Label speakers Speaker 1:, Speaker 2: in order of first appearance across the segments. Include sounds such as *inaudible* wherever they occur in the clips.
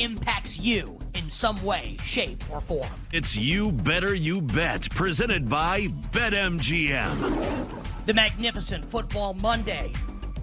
Speaker 1: impacts you in some way, shape, or form.
Speaker 2: It's You Better You Bet, presented by BetMGM.
Speaker 1: The magnificent Football Monday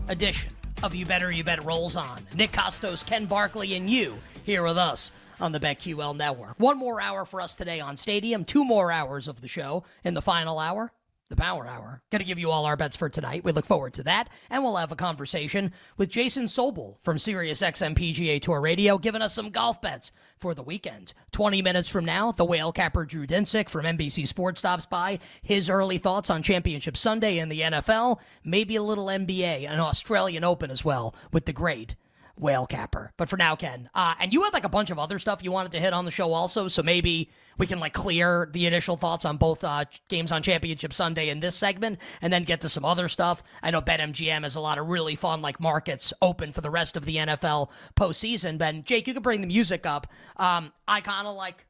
Speaker 1: edition of You Better You Bet rolls on. Nick Kostos, Ken Barkley, and you here with us on the BetQL network. One more hour for us today on Stadium, two more hours of the show in the final hour the Power Hour. Going to give you all our bets for tonight. We look forward to that. And we'll have a conversation with Jason Sobel from Sirius XM PGA Tour Radio, giving us some golf bets for the weekend. 20 minutes from now, the whale capper Drew Dinsick from NBC Sports stops by. His early thoughts on Championship Sunday in the NFL, maybe a little NBA, an Australian Open as well with the great whale capper. But for now, Ken, uh, and you had like a bunch of other stuff you wanted to hit on the show also, so maybe we can like clear the initial thoughts on both uh, games on Championship Sunday in this segment, and then get to some other stuff. I know BetMGM has a lot of really fun like markets open for the rest of the NFL postseason. Ben, Jake, you can bring the music up. Um, I kind of like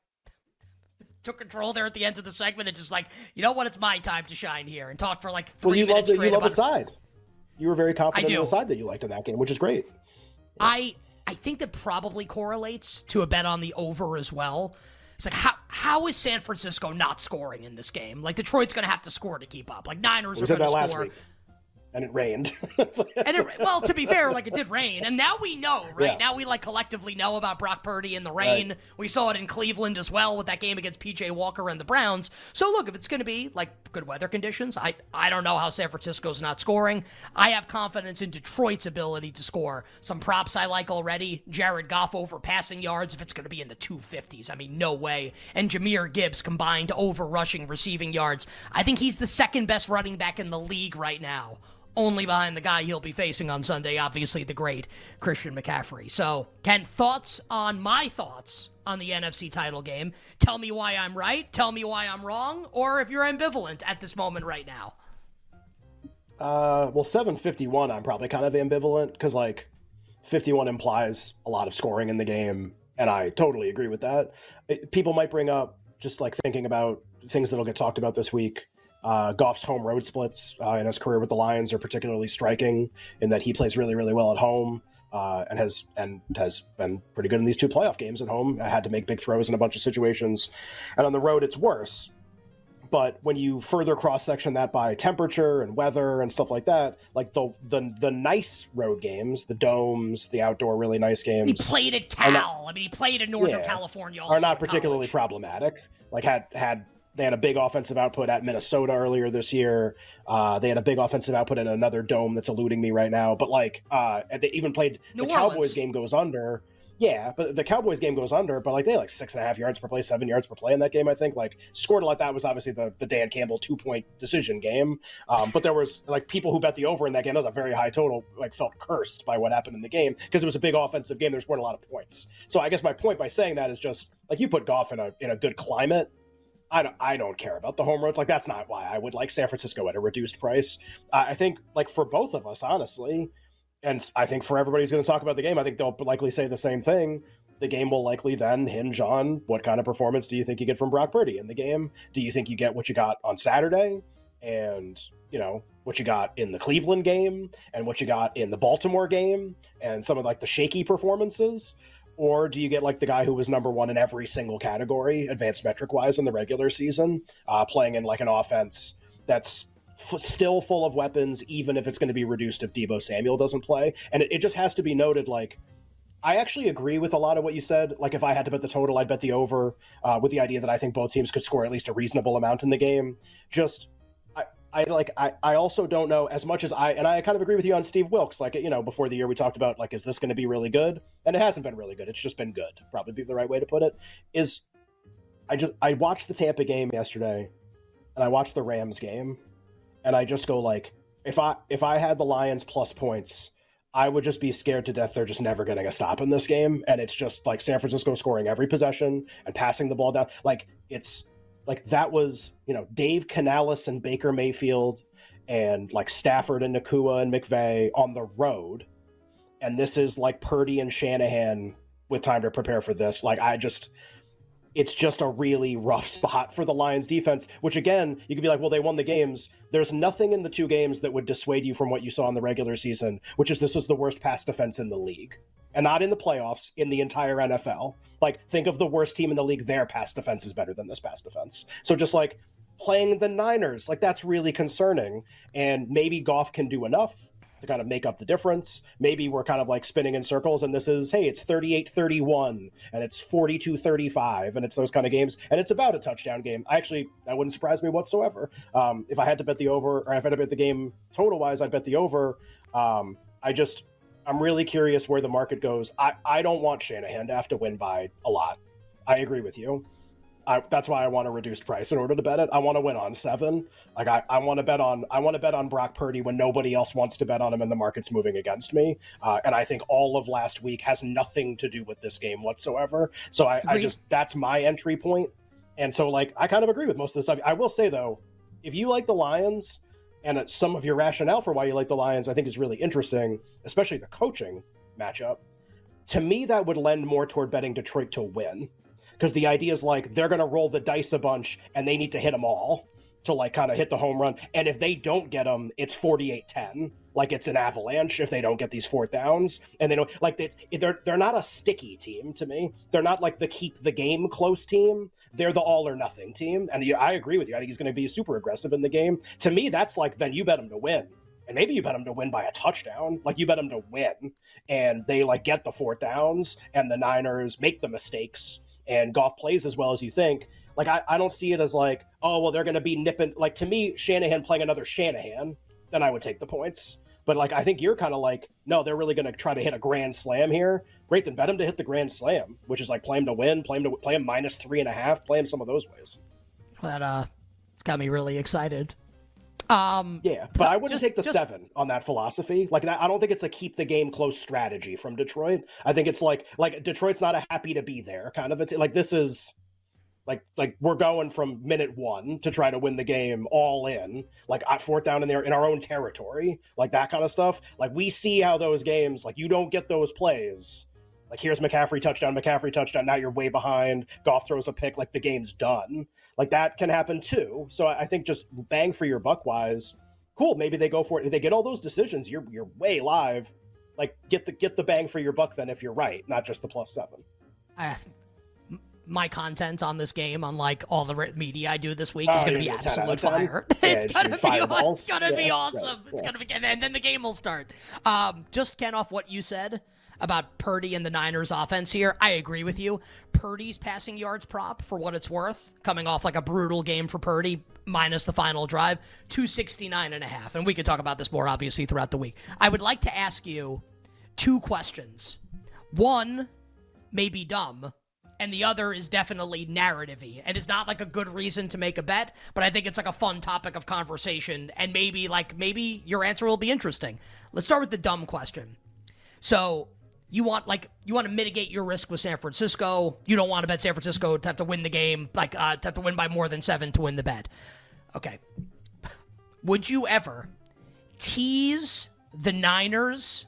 Speaker 1: took control there at the end of the segment and just like, you know what, it's my time to shine here and talk for like three
Speaker 3: well, you
Speaker 1: minutes
Speaker 3: love the, you love the side. You were very confident in the side that you liked in that game, which is great.
Speaker 1: I I think that probably correlates to a bet on the over as well. It's like how how is San Francisco not scoring in this game? Like Detroit's going to have to score to keep up. Like Niners
Speaker 3: we
Speaker 1: are going to
Speaker 3: score. And it rained. *laughs*
Speaker 1: and it, well, to be fair, like it did rain, and now we know, right? Yeah. Now we like collectively know about Brock Purdy and the rain. Right. We saw it in Cleveland as well with that game against PJ Walker and the Browns. So look, if it's going to be like good weather conditions, I I don't know how San Francisco's not scoring. I have confidence in Detroit's ability to score. Some props I like already: Jared Goff over passing yards if it's going to be in the 250s. I mean, no way. And Jahmyr Gibbs combined over rushing receiving yards. I think he's the second best running back in the league right now only behind the guy he'll be facing on Sunday, obviously the great Christian McCaffrey. So, Ken, thoughts on my thoughts on the NFC title game? Tell me why I'm right, tell me why I'm wrong, or if you're ambivalent at this moment right now.
Speaker 3: Uh, well, 751, I'm probably kind of ambivalent because, like, 51 implies a lot of scoring in the game, and I totally agree with that. It, people might bring up just like thinking about things that'll get talked about this week uh, Goff's home road splits uh, in his career with the Lions are particularly striking in that he plays really, really well at home uh, and has and has been pretty good in these two playoff games at home. I had to make big throws in a bunch of situations, and on the road it's worse. But when you further cross section that by temperature and weather and stuff like that, like the the the nice road games, the domes, the outdoor really nice games.
Speaker 1: He played at Cal. Not, I mean, he played in Northern yeah, California.
Speaker 3: are not particularly
Speaker 1: college.
Speaker 3: problematic. Like had had they had a big offensive output at Minnesota earlier this year. Uh, they had a big offensive output in another dome that's eluding me right now. But like, uh, they even played New the Orleans. Cowboys game goes under. Yeah, but the Cowboys game goes under, but like they had like six and a half yards per play, seven yards per play in that game. I think like scored like that was obviously the the Dan Campbell two point decision game. Um, but there was like people who bet the over in that game. That was a very high total. Like felt cursed by what happened in the game because it was a big offensive game. There scored a lot of points. So I guess my point by saying that is just like you put Goff in a in a good climate I don't, I don't care about the home roads. Like that's not why I would like San Francisco at a reduced price. I think like for both of us, honestly, and I think for everybody who's going to talk about the game, I think they'll likely say the same thing. The game will likely then hinge on what kind of performance do you think you get from Brock Purdy in the game? Do you think you get what you got on Saturday, and you know what you got in the Cleveland game, and what you got in the Baltimore game, and some of like the shaky performances? Or do you get like the guy who was number one in every single category, advanced metric wise, in the regular season, uh, playing in like an offense that's f- still full of weapons, even if it's going to be reduced if Deebo Samuel doesn't play? And it, it just has to be noted, like. I actually agree with a lot of what you said. Like, if I had to bet the total, I'd bet the over, uh, with the idea that I think both teams could score at least a reasonable amount in the game. Just I like I, I also don't know as much as I and I kind of agree with you on Steve Wilks. Like you know, before the year we talked about like, is this going to be really good? And it hasn't been really good. It's just been good. Probably be the right way to put it. Is I just I watched the Tampa game yesterday, and I watched the Rams game, and I just go like, if I if I had the Lions plus points, I would just be scared to death they're just never getting a stop in this game, and it's just like San Francisco scoring every possession and passing the ball down. Like it's like that was you know Dave Canales and Baker Mayfield and like Stafford and Nacua and McVay on the road, and this is like Purdy and Shanahan with time to prepare for this. Like I just it's just a really rough spot for the Lions defense, which again, you could be like, well, they won the games. There's nothing in the two games that would dissuade you from what you saw in the regular season, which is this is the worst pass defense in the league. And not in the playoffs, in the entire NFL. Like, think of the worst team in the league. Their pass defense is better than this pass defense. So just like playing the Niners, like that's really concerning. And maybe Goff can do enough to kind of make up the difference. Maybe we're kind of like spinning in circles and this is, hey, it's 38 31 and it's 42 35 and it's those kind of games. And it's about a touchdown game. I actually, that wouldn't surprise me whatsoever. Um, if I had to bet the over or if I had to bet the game total wise, I'd bet the over. Um, I just, I'm really curious where the market goes. I, I don't want Shanahan to have to win by a lot. I agree with you. I, that's why I want a reduced price in order to bet it. I want to win on seven. Like I, I want to bet on I want to bet on Brock Purdy when nobody else wants to bet on him and the market's moving against me. Uh, and I think all of last week has nothing to do with this game whatsoever. So I, I just that's my entry point. And so like I kind of agree with most of this stuff. I will say though, if you like the Lions and some of your rationale for why you like the Lions, I think is really interesting, especially the coaching matchup. To me, that would lend more toward betting Detroit to win because the idea is like they're going to roll the dice a bunch and they need to hit them all to like kind of hit the home run. And if they don't get them, it's 48 10. Like it's an avalanche if they don't get these fourth downs. And they don't like it's, they're, they're not a sticky team to me. They're not like the keep the game close team. They're the all or nothing team. And I agree with you. I think he's going to be super aggressive in the game. To me, that's like then you bet him to win and maybe you bet them to win by a touchdown. Like you bet them to win, and they like get the fourth downs, and the Niners make the mistakes, and Goff plays as well as you think. Like I, I don't see it as like, oh well, they're going to be nipping. Like to me, Shanahan playing another Shanahan, then I would take the points. But like I think you're kind of like, no, they're really going to try to hit a grand slam here. Great, then bet him to hit the grand slam, which is like play him to win, play him to play him minus three and a half, play him some of those ways.
Speaker 1: That uh, it's got me really excited. Um,
Speaker 3: yeah, but I wouldn't just, take the just, seven on that philosophy. Like that, I don't think it's a keep the game close strategy from Detroit. I think it's like like Detroit's not a happy to be there kind of. It's like this is like like we're going from minute one to try to win the game all in, like at fourth down in there in our own territory, like that kind of stuff. Like we see how those games, like you don't get those plays. Like here's McCaffrey touchdown, McCaffrey touchdown. Now you're way behind. Goff throws a pick, like the game's done. Like that can happen too. So I think just bang for your buck wise, cool. Maybe they go for it. If they get all those decisions, you're you're way live. Like get the get the bang for your buck then if you're right, not just the plus seven.
Speaker 1: I, my content on this game, unlike all the media I do this week, is oh, going to be absolute fire. *laughs* Yeah, it's going to be it's going to be awesome. It's going to be and then the game will start. Um, just Ken off what you said about Purdy and the Niners offense here. I agree with you. Purdy's passing yards prop, for what it's worth, coming off like a brutal game for Purdy, minus the final drive, 269 and a half. And we could talk about this more obviously throughout the week. I would like to ask you two questions. One may be dumb, and the other is definitely narrativey and it's not like a good reason to make a bet but i think it's like a fun topic of conversation and maybe like maybe your answer will be interesting let's start with the dumb question so you want like you want to mitigate your risk with San Francisco. You don't want to bet San Francisco to have to win the game, like uh, to have to win by more than seven to win the bet. Okay. Would you ever tease the Niners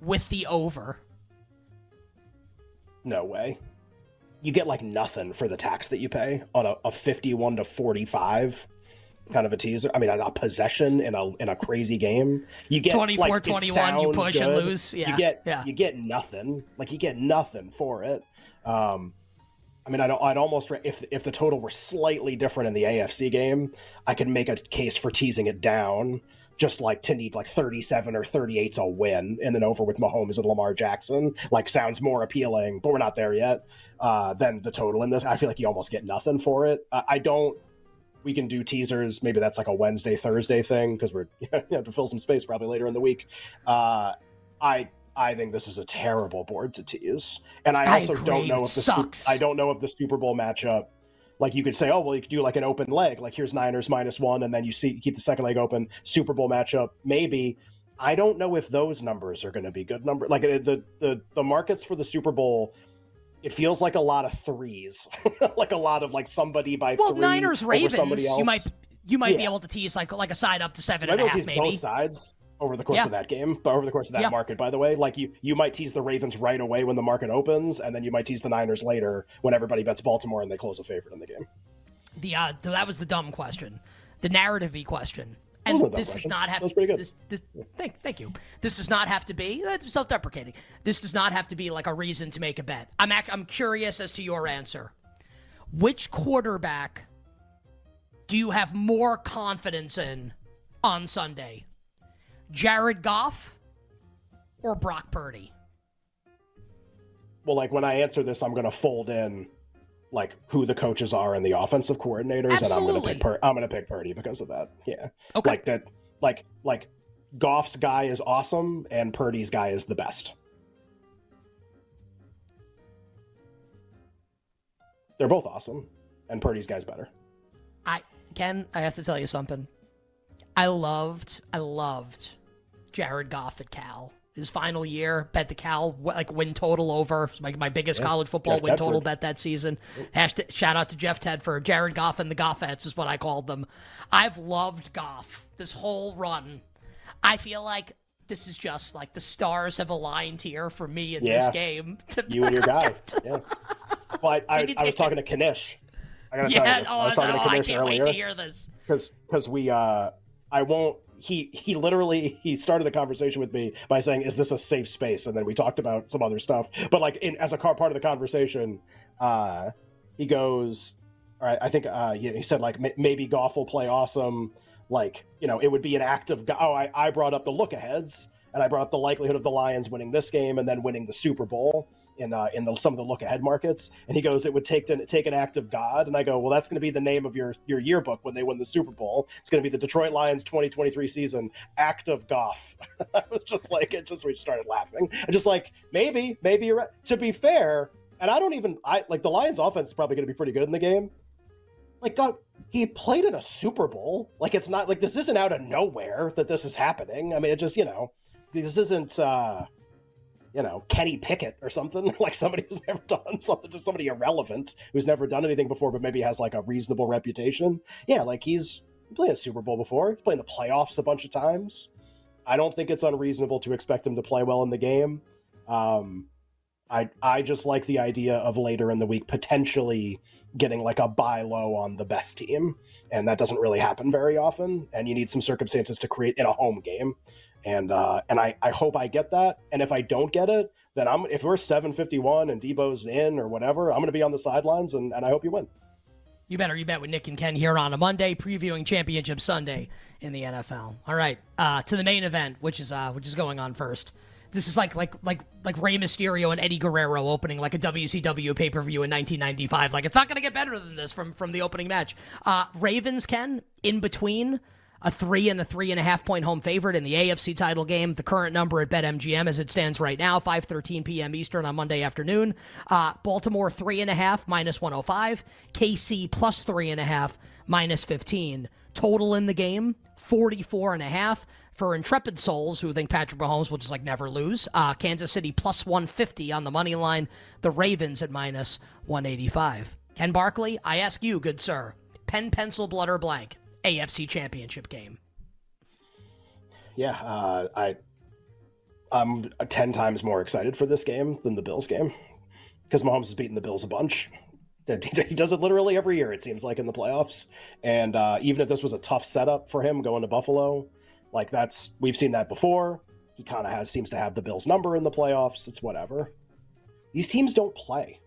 Speaker 1: with the over?
Speaker 3: No way. You get like nothing for the tax that you pay on a, a 51 to 45 kind of a teaser. I mean, a, possession in a in a crazy game. You get
Speaker 1: 24 like, 21, you push good. and lose. Yeah.
Speaker 3: You get yeah. you get nothing. Like you get nothing for it. Um, I mean, I'd, I'd almost if if the total were slightly different in the AFC game, I could make a case for teasing it down, just like to need like 37 or 38's a win, and then over with Mahomes and Lamar Jackson. Like sounds more appealing, but we're not there yet. Uh, than the total in this, I feel like you almost get nothing for it. Uh, I don't we can do teasers. Maybe that's like a Wednesday, Thursday thing because we're *laughs* you have to fill some space probably later in the week. Uh, I I think this is a terrible board to tease, and I, I also agree. don't know if the
Speaker 1: Sucks.
Speaker 3: I don't know if the Super Bowl matchup. Like you could say, oh well, you could do like an open leg. Like here's Niners minus one, and then you see keep the second leg open. Super Bowl matchup, maybe. I don't know if those numbers are going to be good number. Like uh, the the the markets for the Super Bowl it feels like a lot of threes, *laughs* like a lot of like somebody by
Speaker 1: well,
Speaker 3: three
Speaker 1: Niners Ravens.
Speaker 3: somebody else.
Speaker 1: You might you might yeah. be able to tease like like a side up to seven and a half, maybe.
Speaker 3: Both sides over the course yeah. of that game, but over the course of that yeah. market, by the way, like you you might tease the Ravens right away when the market opens, and then you might tease the Niners later when everybody bets Baltimore and they close a favorite in the game.
Speaker 1: The uh, that was the dumb question, the narrative question. And this does not have to, this, this, thank, thank you. This does not have to be uh, self-deprecating. This does not have to be like a reason to make a bet. I'm I'm curious as to your answer. Which quarterback do you have more confidence in on Sunday? Jared Goff or Brock Purdy?
Speaker 3: Well, like when I answer this, I'm going to fold in like who the coaches are and the offensive coordinators, Absolutely. and I'm going to pick Pur- I'm going to pick Purdy because of that. Yeah, okay. Like that, like like Goff's guy is awesome and Purdy's guy is the best. They're both awesome, and Purdy's guy's better.
Speaker 1: I Ken, I have to tell you something. I loved, I loved Jared Goff at Cal. His final year, bet the Cal like win total over. My, my biggest yeah. college football Jeff win Tedford. total bet that season. Hashtag, shout out to Jeff Tedford. Jared Goff and the Goffettes is what I called them. I've loved Goff this whole run. I feel like this is just like the stars have aligned here for me in yeah. this game.
Speaker 3: To you and your guy. yeah. Well, I, *laughs* I, was talking to Kanish. I gotta yeah, tell you this. Oh, I was talking oh, to Kanish I can't earlier.
Speaker 1: wait to hear this.
Speaker 3: Because because we uh I won't he he literally he started the conversation with me by saying is this a safe space? And then we talked about some other stuff. But like in, as a car part of the conversation uh he goes all right i think uh he said like maybe Goff will play awesome. Like you know it would be an act of oh I, I brought up the look aheads and i brought up the likelihood of the lions winning this game and then winning the super bowl in uh, in the, some of the look ahead markets. And he goes, it would take to, take an act of God. And I go, well, that's going to be the name of your your yearbook when they win the Super Bowl. It's going to be the Detroit Lions 2023 season act of Goff. *laughs* I was just like, it just we started laughing. I just like maybe maybe you're right. To be fair, and I don't even I like the Lions offense is probably going to be pretty good in the game. Like Goff, he played in a Super Bowl. Like it's not like this isn't out of nowhere that this is happening. I mean, it just you know this isn't. uh you know, Kenny Pickett or something, *laughs* like somebody who's never done *laughs* something to somebody irrelevant who's never done anything before, but maybe has like a reasonable reputation. Yeah, like he's played a Super Bowl before, he's played the playoffs a bunch of times. I don't think it's unreasonable to expect him to play well in the game. Um, I I just like the idea of later in the week potentially getting like a buy low on the best team, and that doesn't really happen very often. And you need some circumstances to create in a home game and uh, and I, I hope I get that. And if I don't get it, then I'm if we're 751 and Deebo's in or whatever, I'm going to be on the sidelines, and, and I hope you win.
Speaker 1: You better you bet with Nick and Ken here on a Monday, previewing Championship Sunday in the NFL. All right, uh, to the main event, which is uh, which is going on first. This is like like like like Rey Mysterio and Eddie Guerrero opening like a WCW pay per view in 1995. Like it's not going to get better than this from from the opening match. Uh, Ravens Ken in between a three and a three and a half point home favorite in the AFC title game. The current number at BetMGM as it stands right now, 5:13 p.m. Eastern on Monday afternoon. Uh, Baltimore three and a half minus 105. KC plus three and a half minus 15. Total in the game 44 and a half. For intrepid souls who think Patrick Mahomes will just like never lose, uh, Kansas City plus 150 on the money line. The Ravens at minus 185. Ken Barkley, I ask you, good sir, pen, pencil, blood, or blank. AFC Championship game.
Speaker 3: Yeah, uh, I I'm ten times more excited for this game than the Bills game because Mahomes has beaten the Bills a bunch. *laughs* He does it literally every year, it seems like, in the playoffs. And uh, even if this was a tough setup for him going to Buffalo, like that's we've seen that before. He kind of has seems to have the Bills' number in the playoffs. It's whatever. These teams don't play.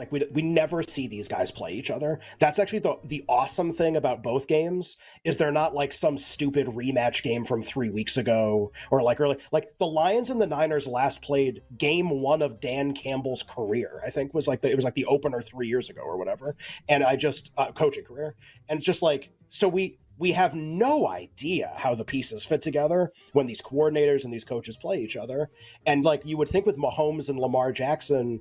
Speaker 3: Like we we never see these guys play each other. That's actually the the awesome thing about both games is they're not like some stupid rematch game from 3 weeks ago or like early like the Lions and the Niners last played game 1 of Dan Campbell's career. I think was like the, it was like the opener 3 years ago or whatever. And I just uh, coaching career. And it's just like so we we have no idea how the pieces fit together when these coordinators and these coaches play each other. And like you would think with Mahomes and Lamar Jackson,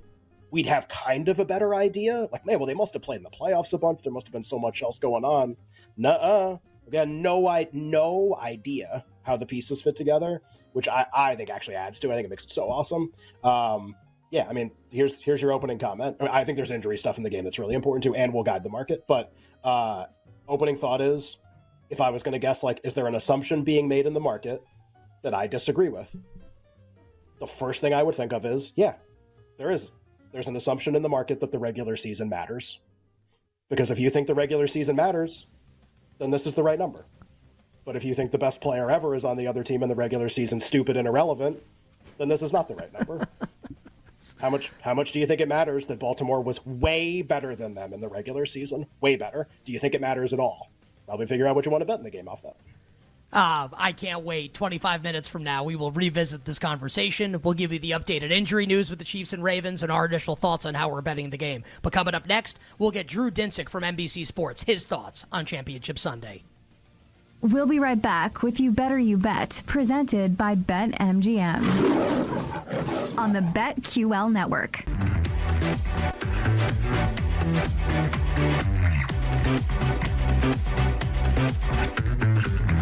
Speaker 3: we'd have kind of a better idea. Like, man, well, they must have played in the playoffs a bunch. There must have been so much else going on. Nuh-uh. We got no, I- no idea how the pieces fit together, which I, I think actually adds to it. I think it makes it so awesome. Um, yeah, I mean, here's here's your opening comment. I, mean, I think there's injury stuff in the game that's really important too, and will guide the market. But uh, opening thought is, if I was going to guess, like, is there an assumption being made in the market that I disagree with? The first thing I would think of is, yeah, there is. There's an assumption in the market that the regular season matters. Because if you think the regular season matters, then this is the right number. But if you think the best player ever is on the other team in the regular season stupid and irrelevant, then this is not the right number. *laughs* how much how much do you think it matters that Baltimore was way better than them in the regular season? Way better. Do you think it matters at all? Probably figure out what you want to bet in the game off that.
Speaker 1: Uh, I can't wait. 25 minutes from now, we will revisit this conversation. We'll give you the updated injury news with the Chiefs and Ravens and our initial thoughts on how we're betting the game. But coming up next, we'll get Drew Dinsick from NBC Sports, his thoughts on Championship Sunday.
Speaker 4: We'll be right back with You Better You Bet, presented by BetMGM on the BetQL network.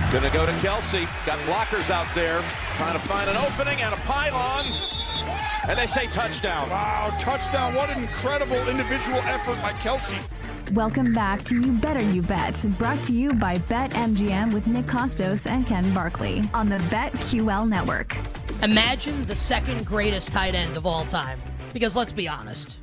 Speaker 5: Gonna go to Kelce. Got blockers out there trying to find an opening and a pylon. And they say touchdown.
Speaker 6: Wow, touchdown. What an incredible individual effort by Kelce.
Speaker 4: Welcome back to You Better You Bet, brought to you by BetMGM with Nick Kostos and Ken Barkley on the BetQL network.
Speaker 1: Imagine the second greatest tight end of all time. Because let's be honest,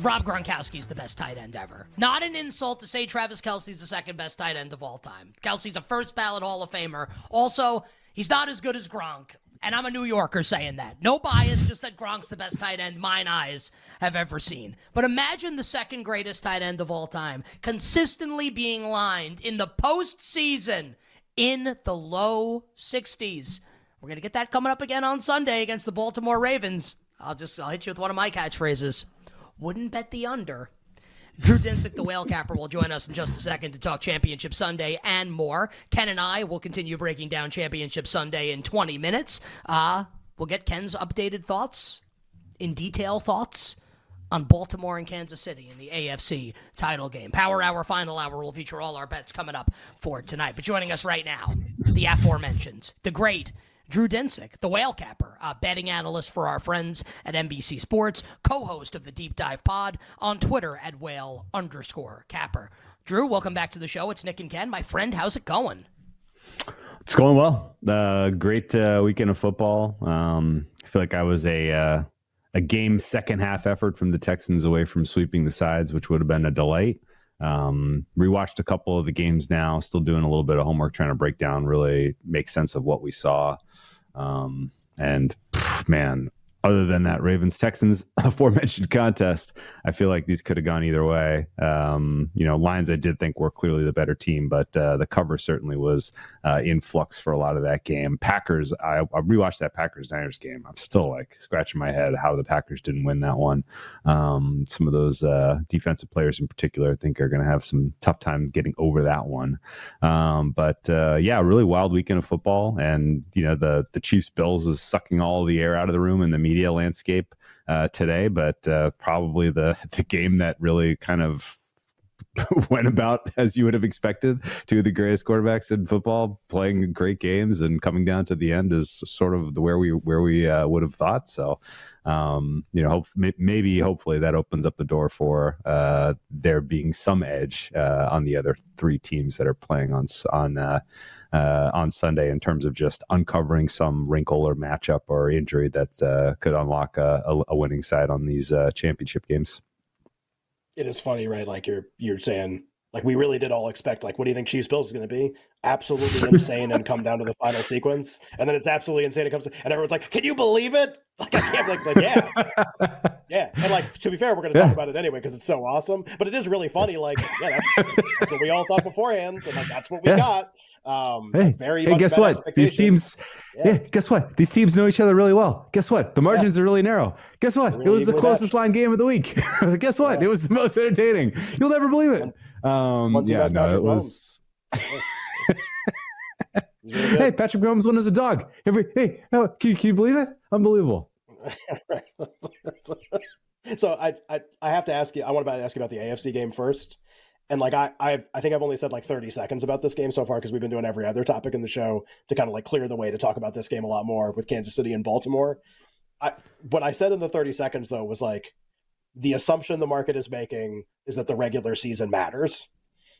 Speaker 1: Rob Gronkowski's the best tight end ever. Not an insult to say Travis Kelce's the second best tight end of all time. Kelce's a first ballot Hall of Famer. Also, he's not as good as Gronk. And I'm a New Yorker saying that. No bias, just that Gronk's the best tight end mine eyes have ever seen. But imagine the second greatest tight end of all time consistently being lined in the postseason in the low 60s. We're going to get that coming up again on Sunday against the Baltimore Ravens. I'll just I'll hit you with one of my catchphrases wouldn't bet the under. Drew Dinsick, the whale capper, will join us in just a second to talk Championship Sunday and more. Ken and I will continue breaking down Championship Sunday in 20 minutes. Uh, we'll get Ken's updated thoughts, in detail thoughts on Baltimore and Kansas City in the AFC title game. Power Hour, final hour will feature all our bets coming up for tonight. But joining us right now, the aforementioned, the great Drew Dinsick, the whale capper, a betting analyst for our friends at NBC Sports, co-host of the Deep Dive Pod on Twitter at whale underscore capper. Drew, welcome back to the show. It's Nick and Ken. My friend, how's it going?
Speaker 7: It's going well. Uh, great uh, weekend of football. Um, I feel like I was a uh, a game second half effort from the Texans away from sweeping the sides, which would have been a delight. Um, rewatched a couple of the games now. Still doing a little bit of homework, trying to break down, really make sense of what we saw. Um, and pff, man, other than that Ravens Texans *laughs* aforementioned contest, I feel like these could have gone either way. Um, you know, Lions I did think were clearly the better team, but uh, the cover certainly was uh, in flux for a lot of that game. Packers, I, I rewatched that Packers Niners game. I'm still like scratching my head how the Packers didn't win that one. Um, some of those uh, defensive players in particular, I think, are going to have some tough time getting over that one. Um, but uh, yeah, really wild weekend of football, and you know the the Chiefs Bills is sucking all the air out of the room in the media landscape uh, today, but uh, probably the *laughs* the game that really kind of *laughs* went about *laughs* as you would have expected. Two of the greatest quarterbacks in football playing great games and coming down to the end is sort of the where we where we uh, would have thought. So, um, you know, hope, maybe hopefully that opens up the door for uh, there being some edge uh, on the other three teams that are playing on on uh, on Sunday in terms of just uncovering some wrinkle or matchup or injury that uh, could unlock a, a, winning side on these uh, championship games.
Speaker 3: It is funny, right? Like you're you're saying, like we really did all expect, like, what do you think Chiefs Bills is going to be? Absolutely *laughs* insane, and come down to the final sequence, and then it's absolutely insane. It comes, and everyone's like, "Can you believe it?" *laughs* Like I can't, like, like yeah, *laughs* yeah. And like to be fair, we're going to talk about it anyway because it's so awesome. But it is really funny. Like, yeah, that's that's what we all thought beforehand, and like that's what we yeah. got. Um,
Speaker 7: hey, very hey, guess what? These teams, yeah. yeah. guess what? These teams know each other really well. Guess what? The margins yeah. are really narrow. Guess what? Really it was the closest line game of the week. guess what? Yeah. It was the most entertaining. You'll never believe it. Um, yeah, no, it was. *laughs* hey, Patrick Mahomes won as a dog. Every hey, oh, can, you, can you believe it? Unbelievable. *laughs*
Speaker 3: so I, I I have to ask you. I want to ask you about the AFC game first. And like I, I, I think I've only said like 30 seconds about this game so far because we've been doing every other topic in the show to kind of like clear the way to talk about this game a lot more with Kansas City and Baltimore. I, what I said in the 30 seconds though was like the assumption the market is making is that the regular season matters.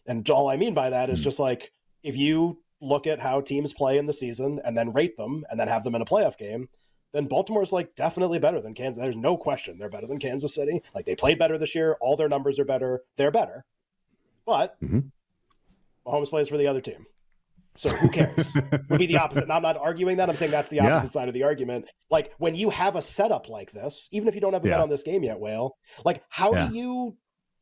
Speaker 3: And all I mean by that is mm-hmm. just like if you look at how teams play in the season and then rate them and then have them in a playoff game, then Baltimore's like definitely better than Kansas. There's no question they're better than Kansas City. Like they played better this year. All their numbers are better. They're better. But mm-hmm. Mahomes plays for the other team. So who cares? Would be the opposite. And I'm not arguing that. I'm saying that's the opposite yeah. side of the argument. Like when you have a setup like this, even if you don't have a yeah. bet on this game yet, Whale, like how yeah. do you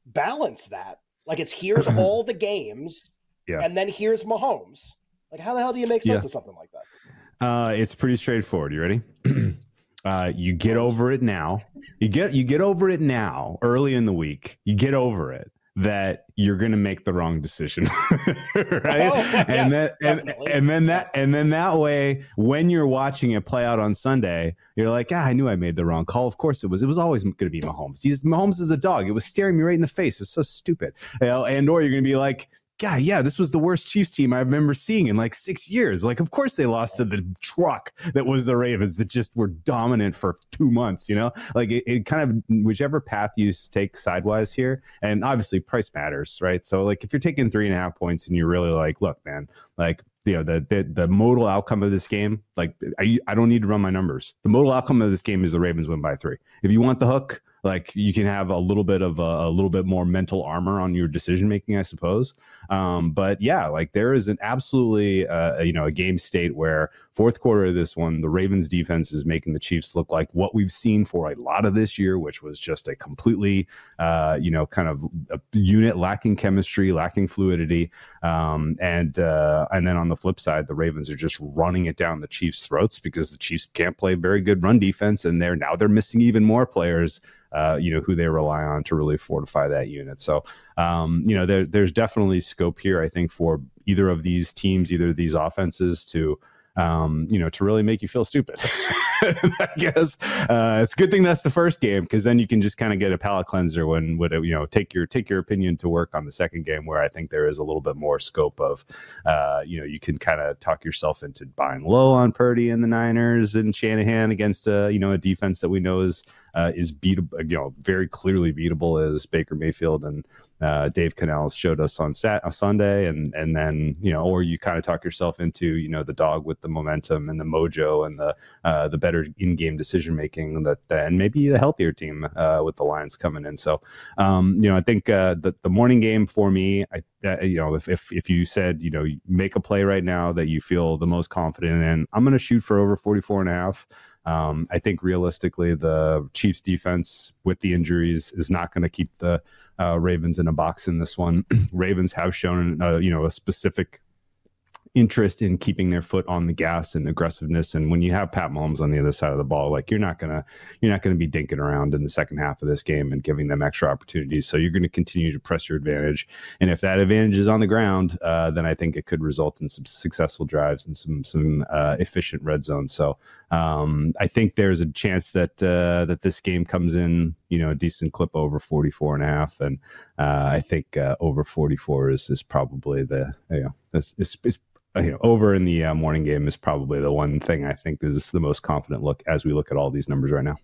Speaker 3: balance that? Like it's here's *clears throat* all the games, and then here's Mahomes. Like how the hell do you make sense of something like that?
Speaker 7: Uh, it's pretty straightforward. You ready? *clears throat* uh, you get over it now. You get you get over it now. Early in the week, you get over it that you're going to make the wrong decision *laughs* right? Oh, and yes, then and, and, then that and then that way when you're watching it play out on sunday you're like ah, i knew i made the wrong call. Of course it was. It was always going to be mahomes. He's, mahomes is a dog. It was staring me right in the face. It's so stupid. You know, and or you're going to be like yeah, yeah, this was the worst Chiefs team I remember seeing in like six years. Like, of course they lost to the truck that was the Ravens that just were dominant for two months, you know? Like it, it kind of whichever path you take sidewise here, and obviously price matters, right? So like if you're taking three and a half points and you're really like, look, man, like you know the, the the modal outcome of this game like I, I don't need to run my numbers the modal outcome of this game is the ravens win by three if you want the hook like you can have a little bit of a, a little bit more mental armor on your decision making i suppose. Um, but yeah like there is an absolutely uh, you know a game state where fourth quarter of this one the ravens defense is making the chiefs look like what we've seen for a lot of this year which was just a completely uh, you know kind of a unit lacking chemistry lacking fluidity um, and uh, and then on the flip side the ravens are just running it down the chiefs throats because the chiefs can't play very good run defense and they're now they're missing even more players uh, you know, who they rely on to really fortify that unit. So, um, you know, there, there's definitely scope here, I think, for either of these teams, either of these offenses to um, you know, to really make you feel stupid. *laughs* I guess uh, it's a good thing that's the first game because then you can just kind of get a palate cleanser when, would you know, take your take your opinion to work on the second game where I think there is a little bit more scope of, uh, you know, you can kind of talk yourself into buying low on Purdy and the Niners and Shanahan against a you know a defense that we know is uh, is beatable, you know, very clearly beatable as Baker Mayfield and uh, Dave Canales showed us on Sat on Sunday, and and then you know, or you kind of talk yourself into you know the dog with the momentum and the mojo and the uh, the better in-game decision making that and maybe a healthier team uh, with the Lions coming in. So um, you know, I think uh, the the morning game for me, I uh, you know, if, if if you said you know make a play right now that you feel the most confident in, I'm going to shoot for over 44 and a half. Um, I think realistically, the Chiefs defense with the injuries is not going to keep the uh, Ravens in a box in this one. *clears throat* Ravens have shown, uh, you know, a specific interest in keeping their foot on the gas and aggressiveness. And when you have Pat Mahomes on the other side of the ball, like you're not gonna you're not gonna be dinking around in the second half of this game and giving them extra opportunities. So you're going to continue to press your advantage. And if that advantage is on the ground, uh, then I think it could result in some successful drives and some some uh, efficient red zone. So um, I think there's a chance that uh, that this game comes in, you know, a decent clip over 44 and a half. And uh, I think uh, over 44 is is probably the you know you know, over in the uh, morning game is probably the one thing I think is the most confident look as we look at all these numbers right now.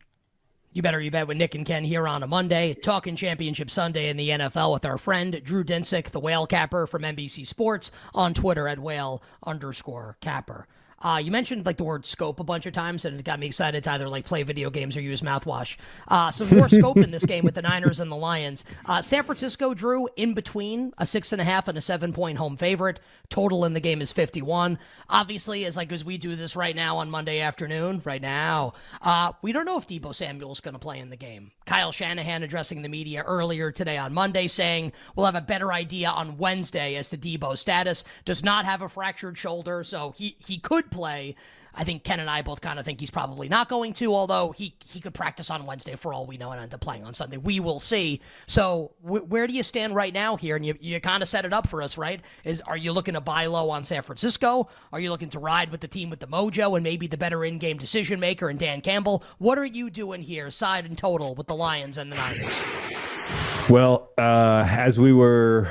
Speaker 1: You better you bet with Nick and Ken here on a Monday, talking Championship Sunday in the NFL with our friend Drew Dinsick, the whale capper from NBC Sports, on Twitter at whale underscore capper. Uh, you mentioned like the word scope a bunch of times, and it got me excited to either like play video games or use mouthwash. Uh, some *laughs* more scope in this game with the Niners and the Lions. Uh, San Francisco drew in between a six and a half and a seven point home favorite. Total in the game is 51. Obviously, as like as we do this right now on Monday afternoon, right now, uh, we don't know if Deebo Samuel's going to play in the game. Kyle Shanahan addressing the media earlier today on Monday saying we'll have a better idea on Wednesday as to Deebo's status. Does not have a fractured shoulder, so he he could play. I think Ken and I both kind of think he's probably not going to, although he, he could practice on Wednesday for all we know and end up playing on Sunday. We will see. So, where do you stand right now here? And you, you kind of set it up for us, right? Is Are you looking to buy low on San Francisco? Are you looking to ride with the team with the mojo and maybe the better in game decision maker and Dan Campbell? What are you doing here, side and total, with the Lions and the Niners?
Speaker 7: Well, uh, as we were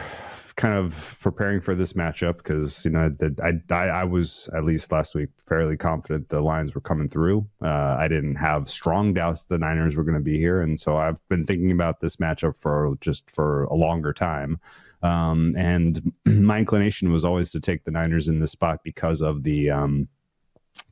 Speaker 7: kind of preparing for this matchup because you know I, I, I was at least last week fairly confident the Lions were coming through. Uh, I didn't have strong doubts the Niners were going to be here, and so I've been thinking about this matchup for just for a longer time. Um, and *clears throat* my inclination was always to take the Niners in this spot because of the um,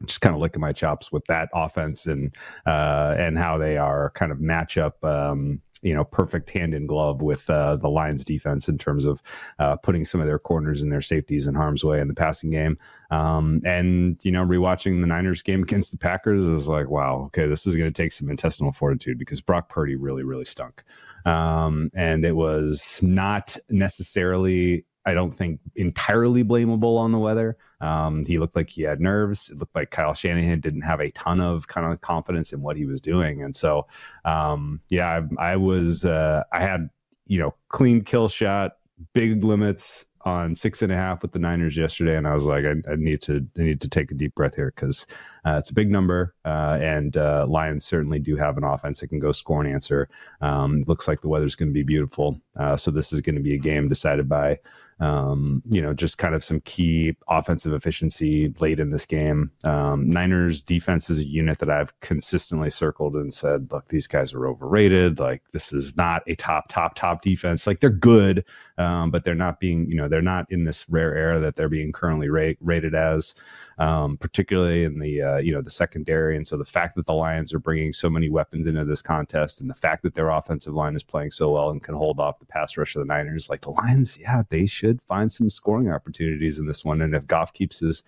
Speaker 7: just kind of licking my chops with that offense and uh, and how they are kind of match up. Um, you know, perfect hand in glove with uh, the Lions defense in terms of uh, putting some of their corners and their safeties in harm's way in the passing game. Um, and you know, rewatching the Niners game *laughs* against the Packers is like, wow, okay, this is going to take some intestinal fortitude because Brock Purdy really, really stunk. Um, and it was not necessarily I don't think entirely blamable on the weather. Um, he looked like he had nerves. It looked like Kyle Shanahan didn't have a ton of kind of confidence in what he was doing, and so um, yeah, I, I was uh, I had you know clean kill shot, big limits on six and a half with the Niners yesterday, and I was like, I, I need to I need to take a deep breath here because uh, it's a big number, uh, and uh, Lions certainly do have an offense that can go score and answer. Um, looks like the weather's going to be beautiful, uh, so this is going to be a game decided by um, you know, just kind of some key offensive efficiency late in this game. Um, Niners defense is a unit that I've consistently circled and said, look, these guys are overrated. Like, this is not a top, top, top defense. Like, they're good, um, but they're not being, you know, they're not in this rare era that they're being currently ra- rated as um, particularly in the uh, you know the secondary. And so the fact that the Lions are bringing so many weapons into this contest, and the fact that their offensive line is playing so well and can hold off the pass rush of the Niners, like the Lions, yeah, they should find some scoring opportunities in this one. And if Goff keeps his,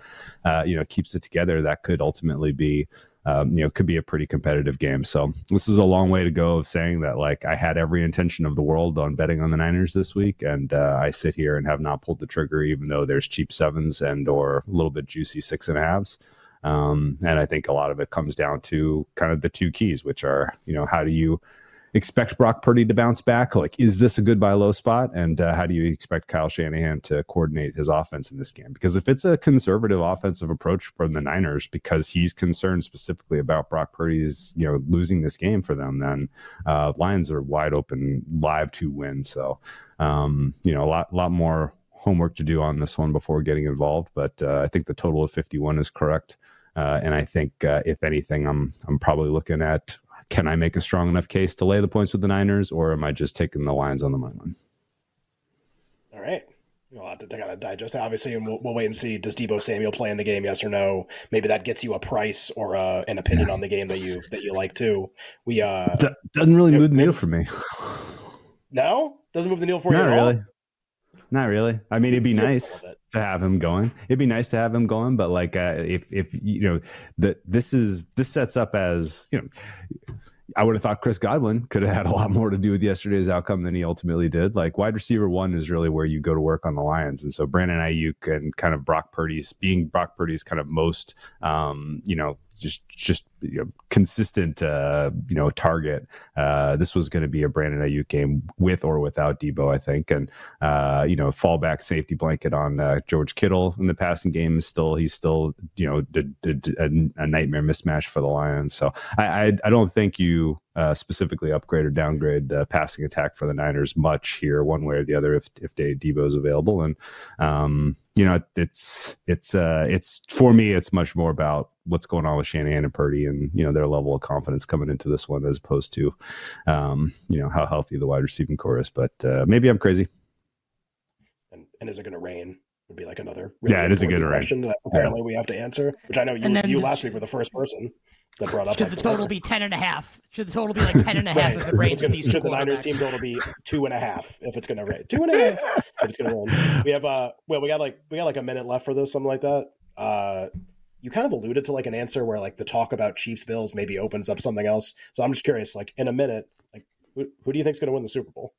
Speaker 7: uh, you know, keeps it together, that could ultimately be um, you know, could be a pretty competitive game. So this is a long way to go of saying that like I had every intention of the world on betting on the Niners this week, and uh, I sit here and have not pulled the trigger, even though there's cheap sevens and or a little bit juicy six and a halves. Um, and I think a lot of it comes down to kind of the two keys, which are you know how do you expect Brock Purdy to bounce back? Like, is this a good buy low spot? And uh, how do you expect Kyle Shanahan to coordinate his offense in this game? Because if it's a conservative offensive approach from the Niners, because he's concerned specifically about Brock Purdy's, you know, losing this game for them, then uh, Lions are wide open, live to win. So, um, you know, a lot, lot more homework to do on this one before getting involved. But uh, I think the total of 51 is correct. Uh, and I think, uh, if anything, I'm I'm probably looking at can I make a strong enough case to lay the points with the Niners, or am I just taking the Lions on the money line?
Speaker 3: All right. A lot to kind of digest. That, obviously, and we'll, we'll, wait and see. Does Deebo Samuel play in the game? Yes or no? Maybe that gets you a price or uh, an opinion yeah. on the game that you that you like too. We uh,
Speaker 7: D- doesn't really move the needle for me.
Speaker 3: No, doesn't move the needle for
Speaker 7: Not
Speaker 3: you.
Speaker 7: Not really. Not really. I mean, it'd be nice to have him going. It'd be nice to have him going, but like, uh, if if you know that this is this sets up as you know. I would have thought Chris Godwin could have had a lot more to do with yesterday's outcome than he ultimately did. Like wide receiver one is really where you go to work on the Lions, and so Brandon Aiyuk and kind of Brock Purdy's being Brock Purdy's kind of most, um, you know, just just you know, consistent uh, you know target. Uh, this was going to be a Brandon Aiyuk game with or without Deebo, I think, and uh, you know fallback safety blanket on uh, George Kittle in the passing game is still he's still you know d- d- d- a, nightmare mismatch for the Lions. So I I, I don't think you uh, specifically upgrade or downgrade the passing attack for the Niners much here, one way or the other, if if Deebo is available. And um, you know, it's it's uh, it's for me, it's much more about what's going on with Shanahan and Purdy, and you know their level of confidence coming into this one, as opposed to um, you know how healthy the wide receiving core is. But uh, maybe I'm crazy.
Speaker 3: And, and is it going to rain? Would be like another
Speaker 7: really yeah, it is a good
Speaker 3: question that apparently yeah. we have to answer. Which I know you you last week were the first person that brought up.
Speaker 1: Should
Speaker 3: like
Speaker 1: the total be ten and a half? Should the total be like ten and a *laughs* half if it rains with these
Speaker 3: Should the Niners team total be two and a half if it's going to rain? Two and a half if it's going to rain. We have uh well we got like we got like a minute left for this something like that. Uh, you kind of alluded to like an answer where like the talk about Chiefs Bills maybe opens up something else. So I'm just curious, like in a minute, like who, who do you think is going to win the Super Bowl?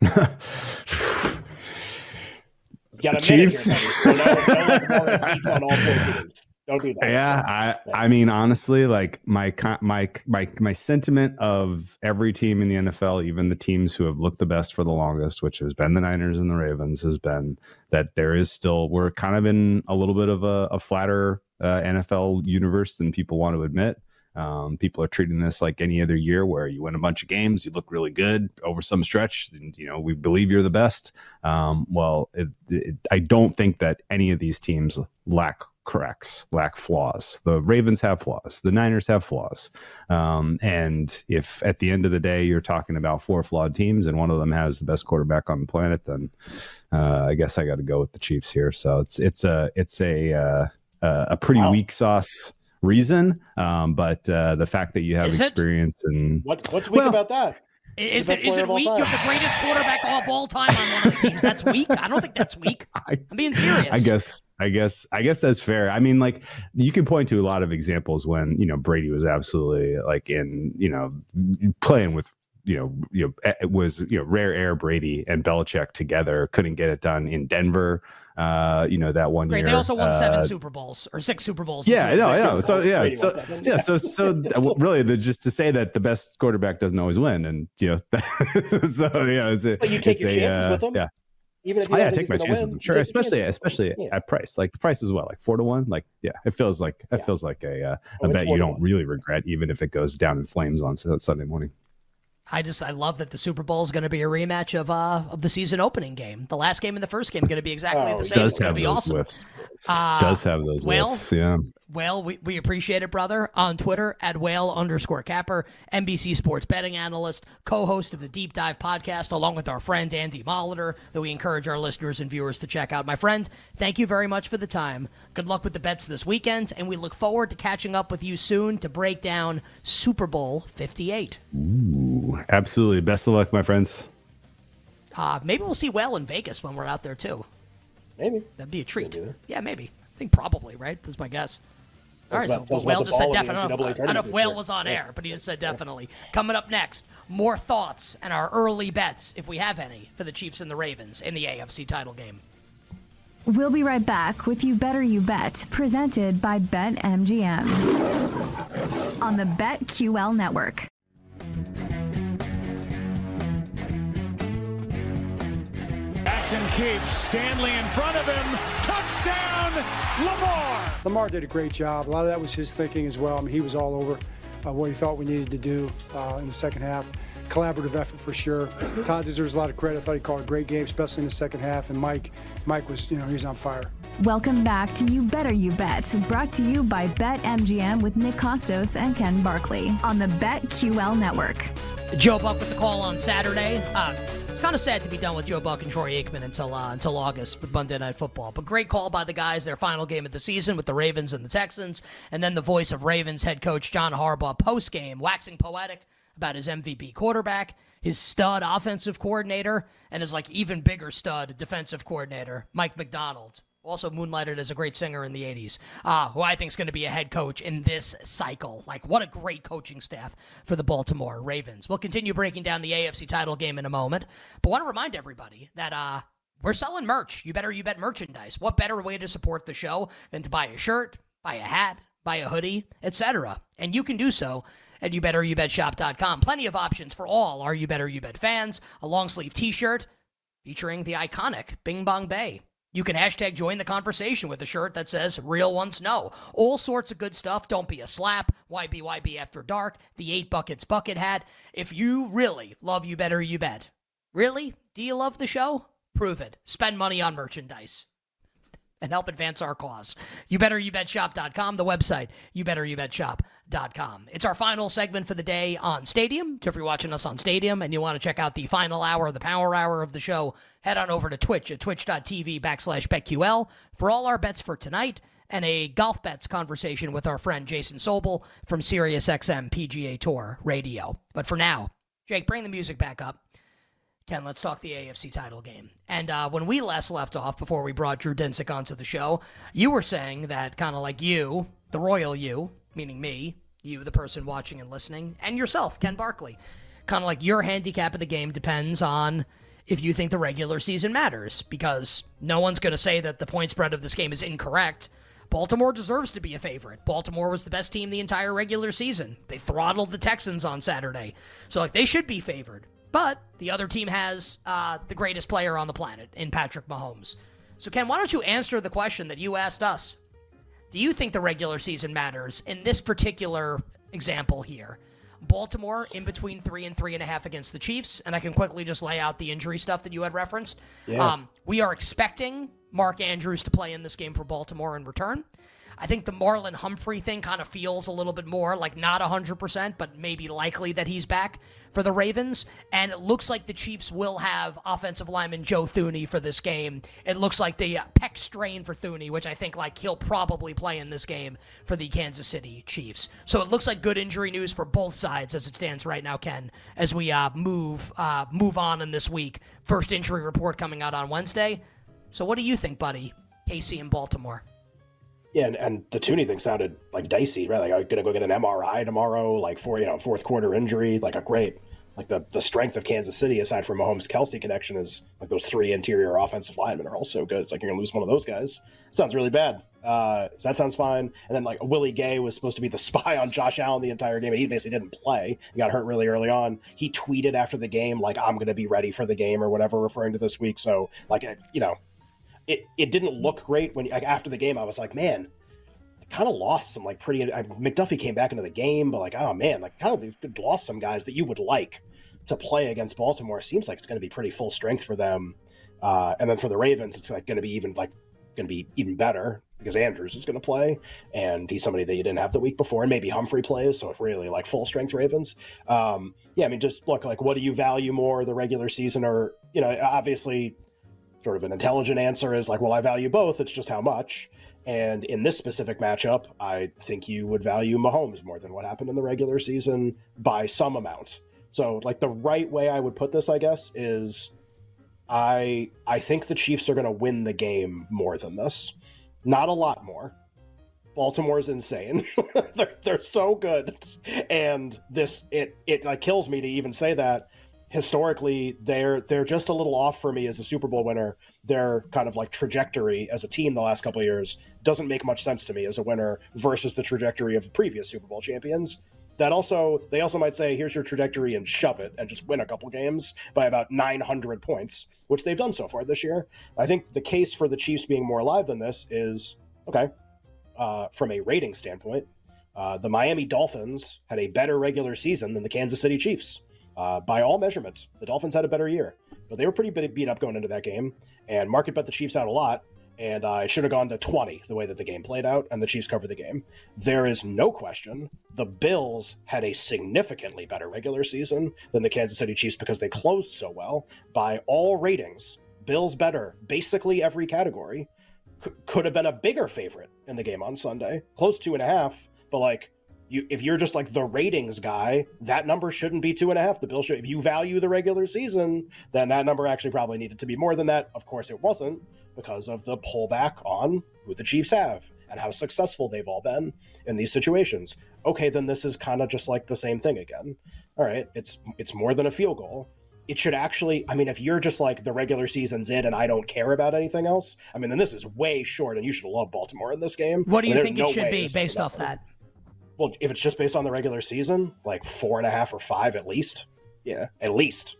Speaker 3: *laughs* got a Chiefs. minute here, So no, no, on all four teams. Don't do that.
Speaker 7: Yeah, I I mean honestly, like my my my my sentiment of every team in the NFL, even the teams who have looked the best for the longest, which has been the Niners and the Ravens, has been that there is still we're kind of in a little bit of a, a flatter uh, NFL universe than people want to admit. Um, people are treating this like any other year where you win a bunch of games, you look really good over some stretch, and you know we believe you're the best. Um, well, it, it, I don't think that any of these teams lack cracks, lack flaws. The Ravens have flaws. The Niners have flaws. Um, and if at the end of the day you're talking about four flawed teams and one of them has the best quarterback on the planet, then uh, I guess I got to go with the Chiefs here. So it's it's a it's a uh, a pretty wow. weak sauce reason. Um, but uh, the fact that you have is experience it? and
Speaker 3: what, what's weak well, about that?
Speaker 1: Is it, is it weak? You have the greatest quarterback of all time on one of the teams. That's weak. I don't think that's weak. *laughs* I'm being serious.
Speaker 7: I guess. I guess. I guess that's fair. I mean, like you can point to a lot of examples when you know Brady was absolutely like in you know playing with you know, you know, it was you know rare air Brady and Belichick together couldn't get it done in Denver. Uh, you know that one Great. year.
Speaker 1: They also won uh, seven Super Bowls or six Super Bowls.
Speaker 7: Yeah, I know, I. So yeah, so yeah, so so really, the, just to say that the best quarterback doesn't always win, and you know, *laughs* so yeah, it's a,
Speaker 3: but you take your a, chances uh, with them.
Speaker 7: Yeah. Even if you oh, yeah, take my chances with them. Sure, especially especially yeah. at price. Like the price is what, like four to one. Like yeah, it feels like it yeah. feels like a uh, oh, a bet you don't really regret, even if it goes down in flames on Sunday morning.
Speaker 1: I just I love that the Super Bowl is going to be a rematch of uh of the season opening game. The last game and the first game going to be exactly oh, the same.
Speaker 7: Does
Speaker 1: it's going to be awesome.
Speaker 7: Uh, does have those well, whiffs, yeah.
Speaker 1: Well, we, we appreciate it, brother. On Twitter at whale underscore capper, NBC sports betting analyst, co-host of the Deep Dive podcast, along with our friend Andy Molitor, that we encourage our listeners and viewers to check out. My friend, thank you very much for the time. Good luck with the bets this weekend, and we look forward to catching up with you soon to break down Super Bowl 58.
Speaker 7: Ooh, absolutely. Best of luck, my friends.
Speaker 1: Uh, maybe we'll see well in Vegas when we're out there too.
Speaker 3: Maybe
Speaker 1: that'd be a treat. Yeah, maybe. I think probably right. That's my guess. All right, so well, Whale just said definitely. I don't know if Whale was on air, but he just said definitely. Yeah. Coming up next, more thoughts and our early bets, if we have any, for the Chiefs and the Ravens in the AFC title game.
Speaker 4: We'll be right back with You Better You Bet, presented by BetMGM on the BetQL network.
Speaker 8: Jackson keeps Stanley in front of him. Touchdown, Lamar.
Speaker 9: Lamar did a great job. A lot of that was his thinking as well. I mean, he was all over uh, what he thought we needed to do uh, in the second half. Collaborative effort for sure. Todd deserves a lot of credit. I thought he called a great game, especially in the second half. And Mike, Mike was, you know, he's on fire.
Speaker 4: Welcome back to You Better You Bet, brought to you by BetMGM with Nick Kostos and Ken Barkley on the BetQL network.
Speaker 1: Joe Buck with the call on Saturday. Uh, kind of sad to be done with Joe Buck and Troy Aikman until uh, until August with Monday Night Football. But great call by the guys. Their final game of the season with the Ravens and the Texans, and then the voice of Ravens head coach John Harbaugh post game, waxing poetic about his MVP quarterback, his stud offensive coordinator, and his like even bigger stud defensive coordinator, Mike Macdonald also moonlighted as a great singer in the 80s, uh, who I think is going to be a head coach in this cycle. Like, what a great coaching staff for the Baltimore Ravens. We'll continue breaking down the AFC title game in a moment, but want to remind everybody that uh, we're selling merch. You better you bet merchandise. What better way to support the show than to buy a shirt, buy a hat, buy a hoodie, etc. And you can do so at youbetteryouBetShop.com. Plenty of options for all our You Better You Bet fans. A long sleeve t-shirt featuring the iconic Bing Bong Bay you can hashtag join the conversation with a shirt that says real ones know. All sorts of good stuff. Don't be a slap. YBYB after dark. The eight buckets bucket hat. If you really love You Better You Bet. Really? Do you love the show? Prove it. Spend money on merchandise and help advance our cause. You better you bet shop.com, the website, you better you bet shop.com. It's our final segment for the day on Stadium. So if you're watching us on Stadium and you want to check out the final hour, the power hour of the show, head on over to Twitch at twitch.tv backslash BetQL for all our bets for tonight and a golf bets conversation with our friend Jason Sobel from SiriusXM PGA Tour Radio. But for now, Jake, bring the music back up. Ken, let's talk the AFC title game. And uh, when we last left off before we brought Drew Dinsick onto the show, you were saying that kind of like you, the royal you, meaning me, you, the person watching and listening, and yourself, Ken Barkley, kind of like your handicap of the game depends on if you think the regular season matters, because no one's going to say that the point spread of this game is incorrect. Baltimore deserves to be a favorite. Baltimore was the best team the entire regular season. They throttled the Texans on Saturday. So, like, they should be favored. But the other team has uh, the greatest player on the planet in Patrick Mahomes. So, Ken, why don't you answer the question that you asked us? Do you think the regular season matters in this particular example here. Baltimore in between three and three and a half against the Chiefs, and I can quickly just lay out the injury stuff that you had referenced. Yeah. Um, we are expecting Mark Andrews to play in this game for Baltimore in return. I think the Marlon Humphrey thing kind of feels a little bit more like not 100%, but maybe likely that he's back for the Ravens. And it looks like the Chiefs will have offensive lineman Joe Thuney for this game. It looks like the uh, pec strain for Thuney, which I think like he'll probably play in this game for the Kansas City Chiefs. So it looks like good injury news for both sides as it stands right now, Ken. As we uh, move uh, move on in this week, first injury report coming out on Wednesday. So what do you think, buddy? KC in Baltimore.
Speaker 3: Yeah, and, and the Thuney thing sounded like dicey, right? Like I'm gonna go get an MRI tomorrow, like for you know fourth quarter injury, like a great, like the the strength of Kansas City aside from Mahomes Kelce connection is like those three interior offensive linemen are also good. It's like you're gonna lose one of those guys. It sounds really bad. Uh, so that sounds fine. And then like Willie Gay was supposed to be the *laughs* spy on Josh Allen the entire game, and he basically didn't play. He got hurt really early on. He tweeted after the game like I'm gonna be ready for the game or whatever, referring to this week. So like you know it it didn't look great when like after the game I was like, man, I kind of lost some like pretty. I, McDuffie came back into the game, but like, oh man, like kind of lost some guys that you would like to play against Baltimore. Seems like it's going to be pretty full strength for them, uh, and then for the Ravens, it's like going to be even like going to be even better because Andrews is going to play, and he's somebody that you didn't have the week before, and maybe Humphrey plays, so really like full strength Ravens. Um, yeah, I mean, just look like what do you value more, the regular season, or you know, obviously sort of an intelligent answer is like, well, I value both. It's just how much. And in this specific matchup, I think you would value Mahomes more than what happened in the regular season by some amount. So, like the right way I would put this, I guess, is I I think the Chiefs are going to win the game more than this. Not a lot more. Baltimore's insane. *laughs* they're they're so good, and this it it like kills me to even say that historically they're they're just a little off for me as a Super Bowl winner. Their kind of like trajectory as a team the last couple years doesn't make much sense to me as a winner versus the trajectory of previous Super Bowl champions. That also they also might say here's your trajectory and shove it and just win a couple games by about 900 points, which they've done so far this year. I think the case for the Chiefs being more alive than this is okay uh, from a rating standpoint. Uh, the Miami Dolphins had a better regular season than the Kansas City Chiefs uh, by all measurements, the Dolphins had a better year, but they were pretty beat up going into that game. And market bet the Chiefs out a lot, and I uh, should have gone to 20 the way that the game played out, and the Chiefs covered the game. There is no question the Bills had a significantly better regular season than the Kansas City Chiefs because they closed so well. By all ratings, Bills better, basically every category. C- could have been a bigger favorite in the game on Sunday, close two and a half, but like you if you're just like the ratings guy, that number shouldn't be two and a half. The bill should if you value the regular season, then that number actually probably needed to be more than that. Of course it wasn't because of the pullback on who the Chiefs have and how successful they've all been in these situations. Okay, then this is kind of just like the same thing again. All right, it's it's more than a field goal. It should actually, I mean, if you're just like the regular season's it and I don't care about anything else, I mean, then this is way short and you should love Baltimore in this game.
Speaker 1: What do you think it no should be based off that?
Speaker 3: Well, if it's just based on the regular season, like four and a half or five at least. Yeah, at least.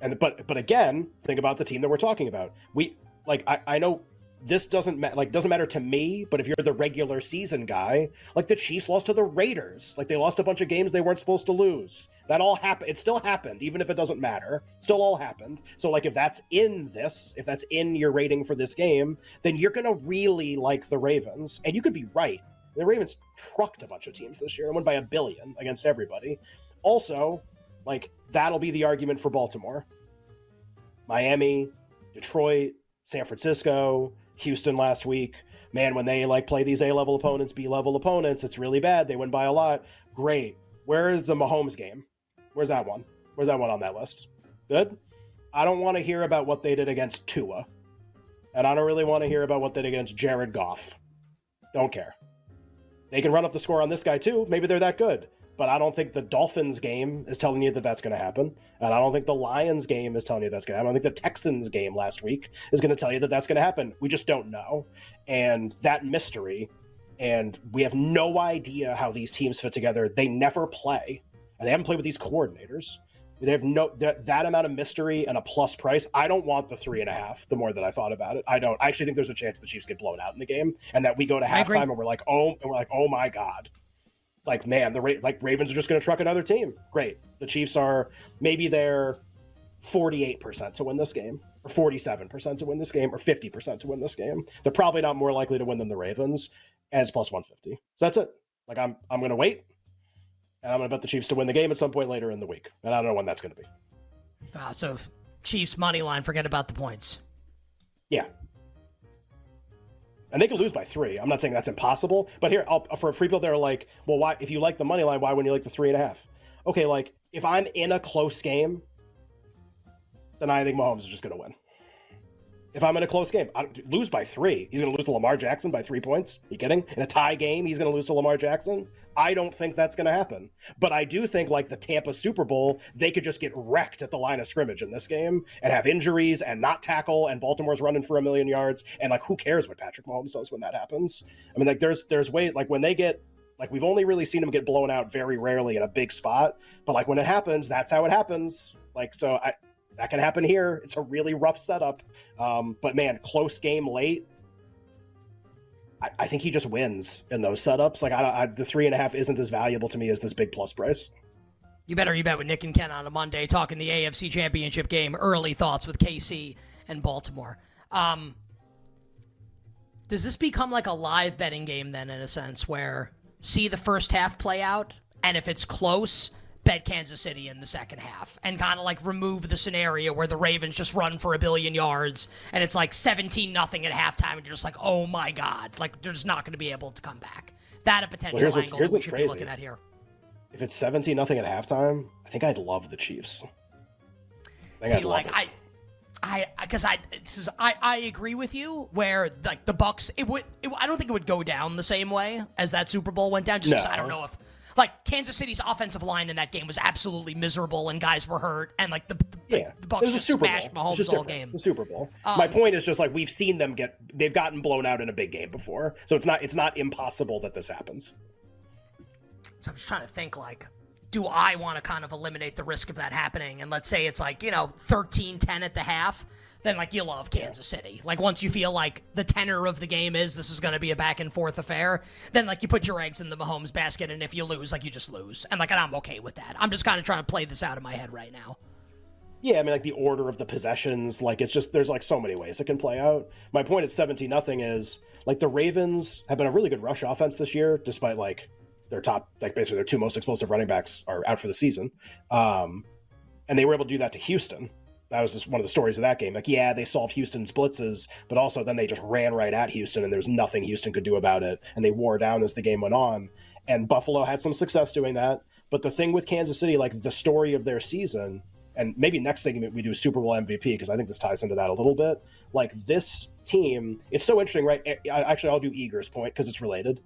Speaker 3: And but but again, think about the team that we're talking about. We like I, I know this doesn't ma- like doesn't matter to me, but if you're the regular season guy, like the Chiefs lost to the Raiders, like they lost a bunch of games they weren't supposed to lose. That all happened. It still happened, even if it doesn't matter. Still all happened. So like if that's in this, if that's in your rating for this game, then you're gonna really like the Ravens, and you could be right. The Ravens trucked a bunch of teams this year and won by a billion against everybody. Also, like that'll be the argument for Baltimore. Miami, Detroit, San Francisco, Houston last week. Man, when they like play these A level opponents, B level opponents, it's really bad. They win by a lot. Great. Where's the Mahomes game? Where's that one? Where's that one on that list? Good. I don't want to hear about what they did against Tua. And I don't really want to hear about what they did against Jared Goff. Don't care. They can run up the score on this guy too. Maybe they're that good. But I don't think the Dolphins game is telling you that that's going to happen. And I don't think the Lions game is telling you that's going to happen. I don't think the Texans game last week is going to tell you that that's going to happen. We just don't know. And that mystery, and we have no idea how these teams fit together. They never play, and they haven't played with these coordinators. They have no that, that amount of mystery and a plus price. I don't want the three and a half. The more that I thought about it, I don't. I actually think there's a chance the Chiefs get blown out in the game, and that we go to halftime and we're like, oh, and we're like, oh my god. like man, the like Ravens are just going to truck another team. Great. The Chiefs are maybe they're 48% to win this game, or 47% to win this game, or 50% to win this game. They're probably not more likely to win than the Ravens, and it's plus 150. So that's it. Like I'm I'm going to wait, and I'm going to bet the Chiefs to win the game at some point later in the week, and I don't know when that's going to be.
Speaker 1: Uh, so Chiefs money line. Forget about the points.
Speaker 3: Yeah, and they could lose by three. I'm not saying that's impossible, but here I'll, for a free people, they're like, well, why? If you like the money line, why wouldn't you like the three and a half? Okay, like if I'm in a close game, then I think Mahomes is just going to win. If I'm in a close game, I lose by three. He's going to lose to Lamar Jackson by three points. Are you kidding? In a tie game, he's going to lose to Lamar Jackson. I don't think that's going to happen. But I do think, like the Tampa Super Bowl, they could just get wrecked at the line of scrimmage in this game and have injuries and not tackle. And Baltimore's running for a million yards. And like, who cares what Patrick Mahomes does when that happens? I mean, like, there's there's ways like when they get like we've only really seen him get blown out very rarely in a big spot. But like when it happens, that's how it happens. Like so, I that can happen here. It's a really rough setup. Um, but man, close game late. I, I, think he just wins in those setups. Like I, I, the three and a half isn't as valuable to me as this big plus price.
Speaker 1: You better you bet with Nick and Ken on a Monday talking the AFC Championship game. Early thoughts with KC and Baltimore. Um, does this become like a live betting game then, in a sense, where see the first half play out, and if it's close, bet Kansas City in the second half and kind of like remove the scenario where the Ravens just run for a billion yards and it's like 17 nothing at halftime and you're just like, oh my God, like they're just not going to be able to come back. That a potential well, here's angle here's we should crazy. be looking at here.
Speaker 3: If it's 17 nothing at halftime, I think I'd love the Chiefs.
Speaker 1: I See, like. I. I because I this is, I I agree with you where like the Bucks it would it, I don't think it would go down the same way as that Super Bowl went down just because no. I don't know if like Kansas City's offensive line in that game was absolutely miserable, and guys were hurt, and like the, the yeah, the Bucks just Super smashed Bowl. Mahomes all game.
Speaker 3: The Super Bowl. Um, My point is just like we've seen them get they've gotten blown out in a big game before, so it's not it's not impossible that this happens.
Speaker 1: So I'm just trying to think like do I want to kind of eliminate the risk of that happening? And let's say it's like, you know, 13 10 at the half then like you love Kansas City. Like once you feel like the tenor of the game is this is going to be a back and forth affair, then like you put your eggs in the Mahomes basket, and if you lose, like you just lose, and like and I'm okay with that. I'm just kind of trying to play this out of my head right now.
Speaker 3: Yeah, I mean like the order of the possessions, like it's just there's like so many ways it can play out. My point at 17 nothing is like the Ravens have been a really good rush offense this year, despite like their top like basically their two most explosive running backs are out for the season. Um, and they were able to do that to Houston that was just one of the stories of that game. Like, yeah, they solved Houston's blitzes, but also then they just ran right at Houston, and there's nothing Houston could do about it. And they wore down as the game went on. And Buffalo had some success doing that. But the thing with Kansas City, like the story of their season, and maybe next segment we do Super Bowl MVP because I think this ties into that a little bit. Like this team, it's so interesting, right? Actually, I'll do Eager's point because it's related.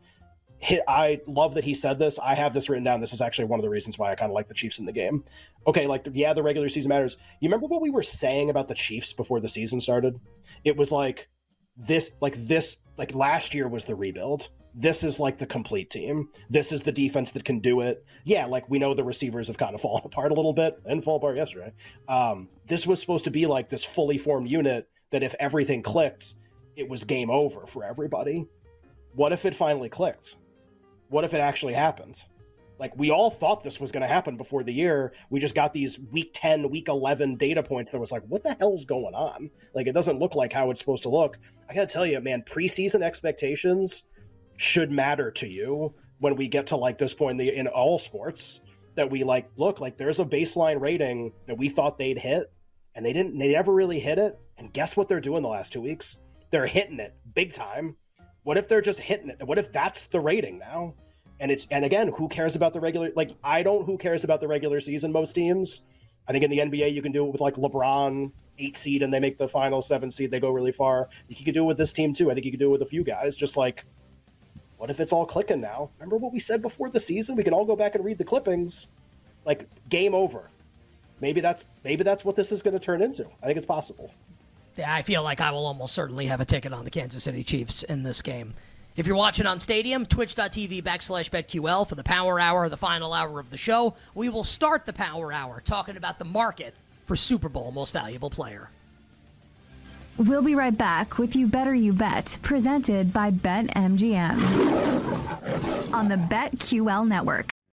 Speaker 3: I love that he said this. I have this written down. This is actually one of the reasons why I kind of like the Chiefs in the game. Okay, like yeah, the regular season matters. You remember what we were saying about the Chiefs before the season started? It was like this, like this, like last year was the rebuild. This is like the complete team. This is the defense that can do it. Yeah, like we know the receivers have kind of *laughs* fallen apart a little bit and fall apart yesterday. Um, this was supposed to be like this fully formed unit that if everything clicked, it was game over for everybody. What if it finally clicked? What if it actually happened? Like we all thought this was going to happen before the year. We just got these week 10, week 11 data points that was like, what the hell's going on? Like it doesn't look like how it's supposed to look. I got to tell you, man, preseason expectations should matter to you when we get to like this point in, the, in all sports that we like look like there's a baseline rating that we thought they'd hit and they didn't they never really hit it and guess what they're doing the last two weeks they're hitting it big time what if they're just hitting it? What if that's the rating now? And it's and again, who cares about the regular? Like I don't. Who cares about the regular season? Most teams. I think in the NBA you can do it with like LeBron, eight seed, and they make the final seven seed. They go really far. You could do it with this team too. I think you could do it with a few guys. Just like, what if it's all clicking now? Remember what we said before the season? We can all go back and read the clippings. Like game over. Maybe that's maybe that's what this is going to turn into. I think it's possible.
Speaker 1: I feel like I will almost certainly have a ticket on the Kansas City Chiefs in this game. If you're watching on Stadium, twitch.tv backslash BetQL for the power hour, the final hour of the show. We will start the power hour talking about the market for Super Bowl most valuable player.
Speaker 4: We'll be right back with You Better You Bet, presented by BetMGM on the BetQL network.